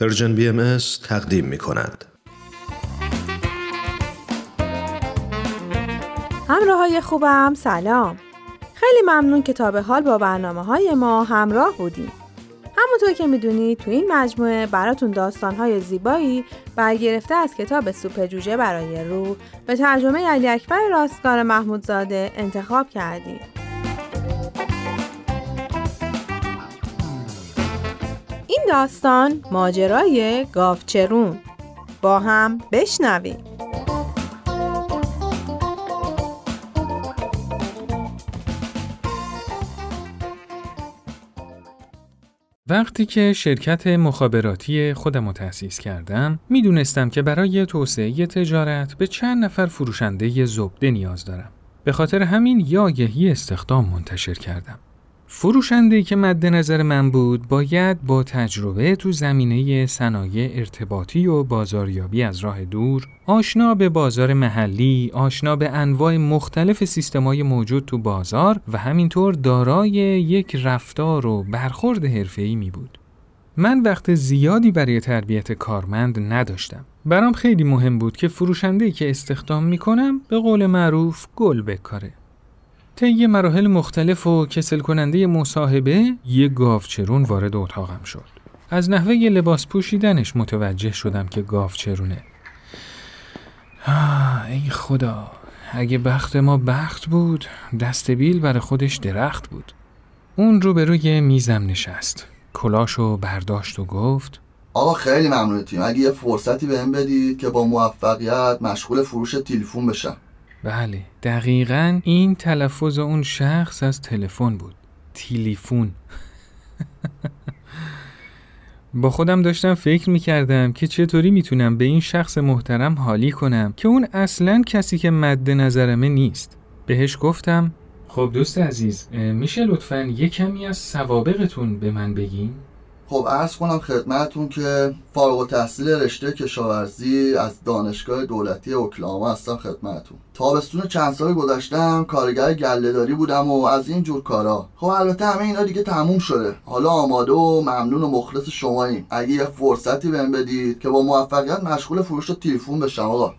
Persian BM تقدیم می کند. همراه های خوبم سلام. خیلی ممنون که تا به حال با برنامه های ما همراه بودیم. همونطور که می‌دونید تو این مجموعه براتون داستانهای زیبایی برگرفته از کتاب سوپ جوجه برای روح به ترجمه علی اکبر راستگار محمودزاده انتخاب کردیم. داستان ماجرای گاوچرون با هم بشنویم. وقتی که شرکت مخابراتی خودم رو تأسیس کردم می‌دونستم که برای توسعه تجارت به چند نفر فروشنده زبده نیاز دارم. به خاطر همین یاگهی استخدام منتشر کردم. فروشنده که مد نظر من بود باید با تجربه تو زمینه صنایع ارتباطی و بازاریابی از راه دور آشنا به بازار محلی، آشنا به انواع مختلف سیستمای موجود تو بازار و همینطور دارای یک رفتار و برخورد حرفه‌ای می بود. من وقت زیادی برای تربیت کارمند نداشتم. برام خیلی مهم بود که فروشنده که استخدام می کنم به قول معروف گل بکاره. طی مراحل مختلف و کسل کننده مصاحبه یه گاوچرون وارد اتاقم شد. از نحوه لباس پوشیدنش متوجه شدم که گاوچرونه. ای خدا اگه بخت ما بخت بود دست بیل برای خودش درخت بود. اون رو به روی میزم نشست. کلاشو برداشت و گفت آقا خیلی ممنونتیم اگه یه فرصتی بهم بدید که با موفقیت مشغول فروش تلفن بشم بله. دقیقا این تلفظ اون شخص از تلفن بود. تیلیفون. با خودم داشتم فکر می‌کردم که چطوری می‌تونم به این شخص محترم حالی کنم که اون اصلا کسی که مد نظرمه نیست. بهش گفتم خب دوست عزیز میشه لطفا یه کمی از سوابقتون به من بگین؟ خب عرض کنم خدمتون که فارغ التحصیل رشته کشاورزی از دانشگاه دولتی اوکلاهاما هستم خدمتون تابستون چند سال گذشتم کارگر گلهداری بودم و از این جور کارا. خب البته همه اینا دیگه تموم شده. حالا آماده و ممنون و مخلص شماییم. اگه یه فرصتی بهم بدید که با موفقیت مشغول فروش تلفن بشم آقا.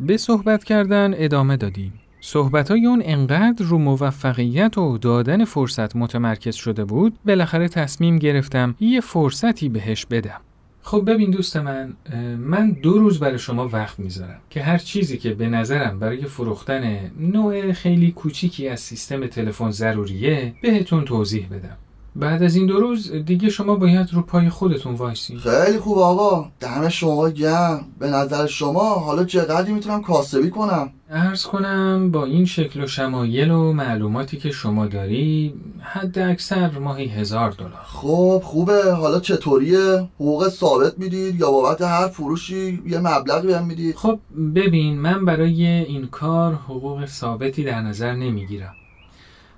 به صحبت کردن ادامه دادیم. صحبت های اون انقدر رو موفقیت و دادن فرصت متمرکز شده بود بالاخره تصمیم گرفتم یه فرصتی بهش بدم. خب ببین دوست من من دو روز برای شما وقت می‌ذارم که هر چیزی که به نظرم برای فروختن نوع خیلی کوچیکی از سیستم تلفن ضروریه بهتون توضیح بدم. بعد از این دو روز دیگه شما باید رو پای خودتون وایسی. خیلی خوب آقا. دم شما گم به نظر شما حالا چقدری می‌تونم کاسبی کنم؟ ارز کنم با این شکل و شمایل و معلوماتی که شما داری حد اکثر ماهی هزار دلار. خب خوبه. حالا چطوریه؟ حقوق ثابت می‌دید یا بابت هر فروشی یه مبلغی بهم می‌دید؟ خب ببین من برای این کار حقوق ثابتی در نظر نمی‌گیرم.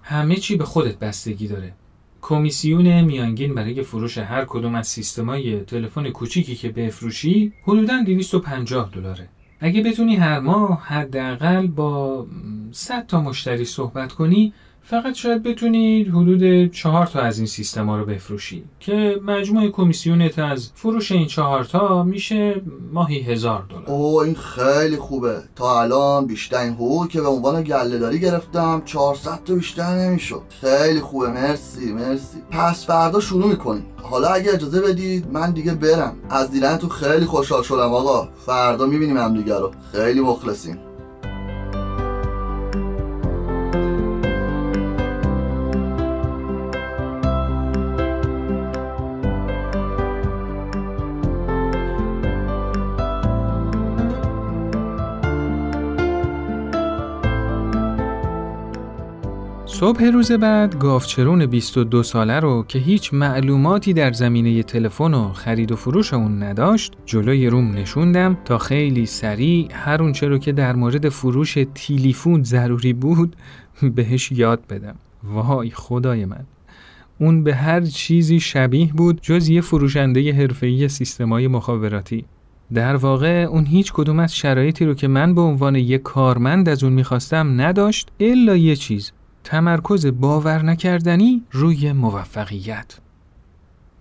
همه چی به خودت بستگی داره. کمیسیون میانگین برای فروش هر کدوم از سیستمای تلفن کوچیکی که بفروشی حدوداً 250 دلاره. اگه بتونی هر ماه حداقل با 100 تا مشتری صحبت کنی فقط شاید بتونید حدود چهار تا از این سیستما رو بفروشی که مجموع کمیسیونت از فروش این چهار تا میشه ماهی هزار دلار. اوه این خیلی خوبه. تا الان بیشتر این حقوق که به عنوان گلهداری گرفتم 400 تا بیشتر نمی‌شد. خیلی خوبه. مرسی مرسی. پس فردا شروع می‌کنیم. حالا اگه اجازه بدید من دیگه برم. از دیدن خیلی خوشحال شدم آقا. فردا می‌بینیم هم دیگه رو. خیلی مخلصیم. صبح روز بعد گاوچرون 22 ساله رو که هیچ معلوماتی در زمینه تلفن و خرید و فروش اون نداشت جلوی روم نشوندم تا خیلی سریع هر اونچه رو که در مورد فروش تیلیفون ضروری بود بهش یاد بدم. وای خدای من. اون به هر چیزی شبیه بود جز یه فروشنده حرفه‌ای سیستمای مخابراتی. در واقع اون هیچ کدوم از شرایطی رو که من به عنوان یک کارمند از اون می‌خواستم نداشت الا یه چیز. تمرکز باور نکردنی روی موفقیت.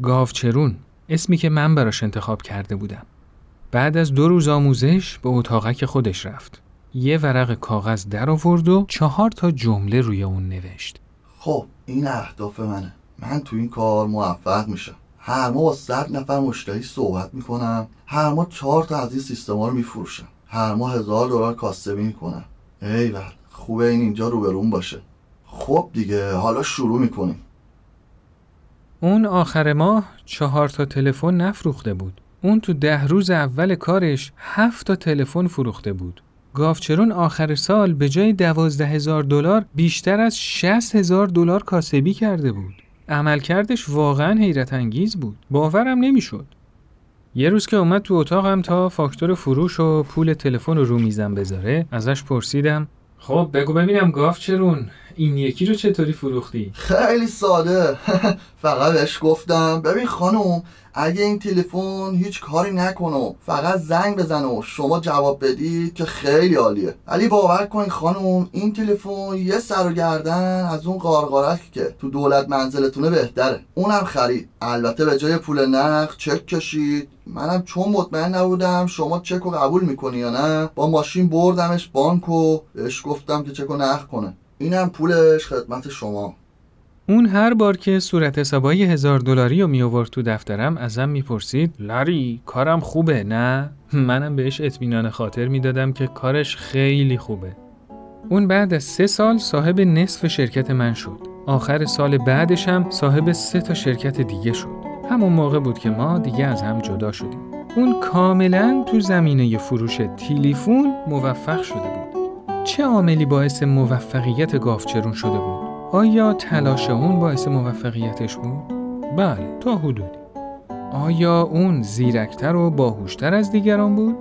گاوچرون اسمی که من براش انتخاب کرده بودم. بعد از دو روز آموزش به اتاقک خودش رفت. یه ورق کاغذ در آورد و چهار تا جمله روی اون نوشت. خب این اهداف منه. من تو این کار موفق میشم. هر ماه با صد نفر مشتری صحبت می‌کنم. هر ماه چهار تا از این سیستما رو میفروشم. هر ماه هزار دلار کاسبی می‌کنم ایول خوبه این اینجا روبرون باشه. خب دیگه حالا شروع می‌کنیم اون آخر ماه چهار تا تلفن نفروخته بود. اون تو ده روز اول کارش هفت تا تلفن فروخته بود. گافچرون آخر سال به جای دوازده هزار دلار بیشتر از شست هزار دلار کاسبی کرده بود. عملکردش واقعا حیرت انگیز بود. باورم نمی‌شد. یه روز که اومد تو اتاقم تا فاکتور فروش و پول تلفن رو رو میزم بذاره ازش پرسیدم خب بگو ببینم گافچرون این یکی رو چطوری فروختی؟ خیلی ساده. فقط بهش گفتم ببین خانم اگه این تلفن هیچ کاری نکنه فقط زنگ بزنه و شما جواب بدید که خیلی عالیه. ولی باور کنید خانم این تلفن یه سر و گردن از اون قارقارک که تو دولت منزلتونه بهتره. اونم خرید. البته به جای پول نقد چک کشید. منم چون مطمئن نبودم شما چک رو قبول می‌کنی یا نه با ماشین بردمش بانک و بهش گفتم که چک رو نقد کنه. اینم پولش خدمت شما. اون هر بار که صورت حسابای هزار دلاری رو می آورد تو دفترم ازم می‌پرسید لاری کارم خوبه نه؟ منم بهش اطمینان خاطر می‌دادم که کارش خیلی خوبه. اون بعد از سه سال صاحب نصف شرکت من شد. آخر سال بعدش هم صاحب سه تا شرکت دیگه شد. همون موقع بود که ما دیگه از هم جدا شدیم. اون کاملا تو زمینه فروش تلفن موفق شده بود. چه عاملی باعث موفقیت گافچرون شده بود آیا تلاش اون باعث موفقیتش بود؟ بله تا حدودی آیا اون زیرکتر و باهوشتر از دیگران بود؟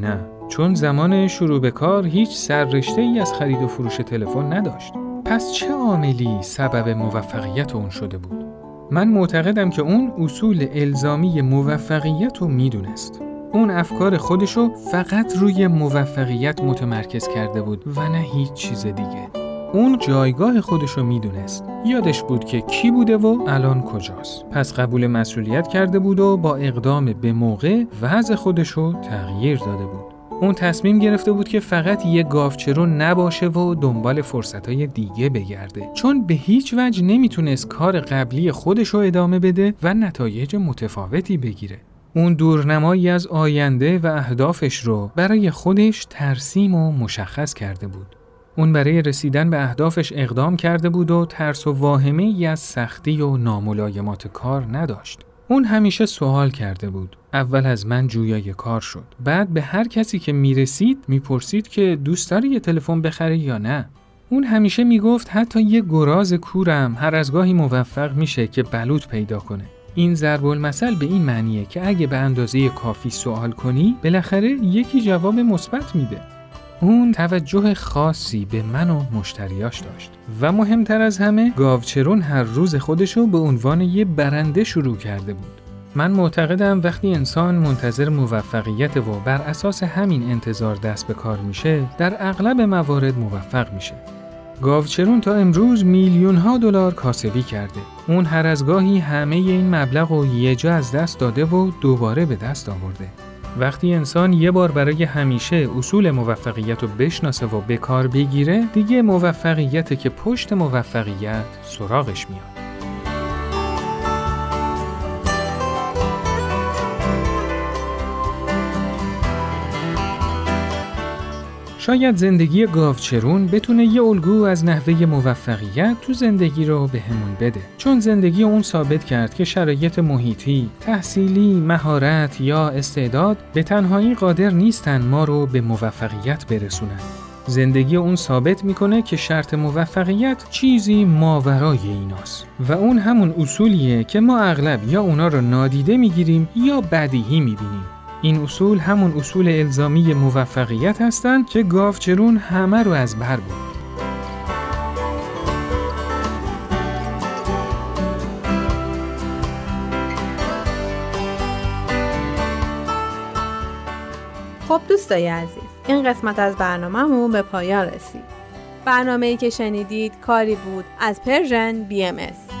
نه چون زمان شروع به کار هیچ سررشته ای از خرید و فروش تلفن نداشت پس چه عاملی سبب موفقیت اون شده بود؟ من معتقدم که اون اصول الزامی موفقیت رو می‌دونست اون افکار خودشو فقط روی موفقیت متمرکز کرده بود و نه هیچ چیز دیگه. اون جایگاه خودشو می‌دونست. یادش بود که کی بوده و الان کجاست. پس قبول مسئولیت کرده بود و با اقدام به موقع وضع خودشو تغییر داده بود. اون تصمیم گرفته بود که فقط یه گاوچرون نباشه و دنبال فرصتهای دیگه بگرده. چون به هیچ وجه نمی‌تونست کار قبلی خودشو ادامه بده و نتایج متفاوتی بگیره. اون دورنمایی از آینده و اهدافش رو برای خودش ترسیم و مشخص کرده بود اون برای رسیدن به اهدافش اقدام کرده بود و ترس و واهمه ای از سختی و ناملایمات کار نداشت. اون همیشه سوال کرده بود. اول از من جویای کار شد. بعد به هر کسی که می‌رسید می‌پرسید که دوست داری یه تلفن بخره یا نه. اون همیشه می‌گفت حتی یه گراز کورم هر از گاهی موفق میشه که بلوط پیدا کنه. این ضرب المثل به این معنیه که اگه به اندازه کافی سوال کنی بالاخره یکی جواب مثبت میده. اون توجه خاصی به من و مشتریاش داشت. و مهمتر از همه گاوچرون هر روز خودشو به عنوان یه برنده شروع کرده بود. من معتقدم وقتی انسان منتظر موفقیت و بر اساس همین انتظار دست به کار میشه در اغلب موارد موفق میشه. گاوچرون تا امروز میلیون ها دلار کاسبی کرده. اون هر از گاهی همه این مبلغ رو یه جا از دست داده و دوباره به دست آورده. وقتی انسان یه بار برای همیشه اصول موفقیت رو بشناسه و به کار بگیره دیگه موفقیت که پشت موفقیت سراغش میاد شاید زندگی گاوچرون بتونه یه الگو از نحوه موفقیت تو زندگی رو به همون بده. چون زندگی اون ثابت کرد که شرایط محیطی، تحصیلی، مهارت یا استعداد به تنهایی قادر نیستن ما رو به موفقیت برسونن. زندگی اون ثابت می‌کنه که شرط موفقیت چیزی ماورای ایناست و اون همون اصولیه که ما اغلب یا اونا رو نادیده می‌گیریم یا بدیهی می‌بینیم این اصول همون اصول الزامی موفقیت هستند که گاوچرون همه رو از بر بود. خب دوستای عزیز این قسمت از برنامهمون به پایان رسید برنامه ای که شنیدید کاری بود از پرژن BMS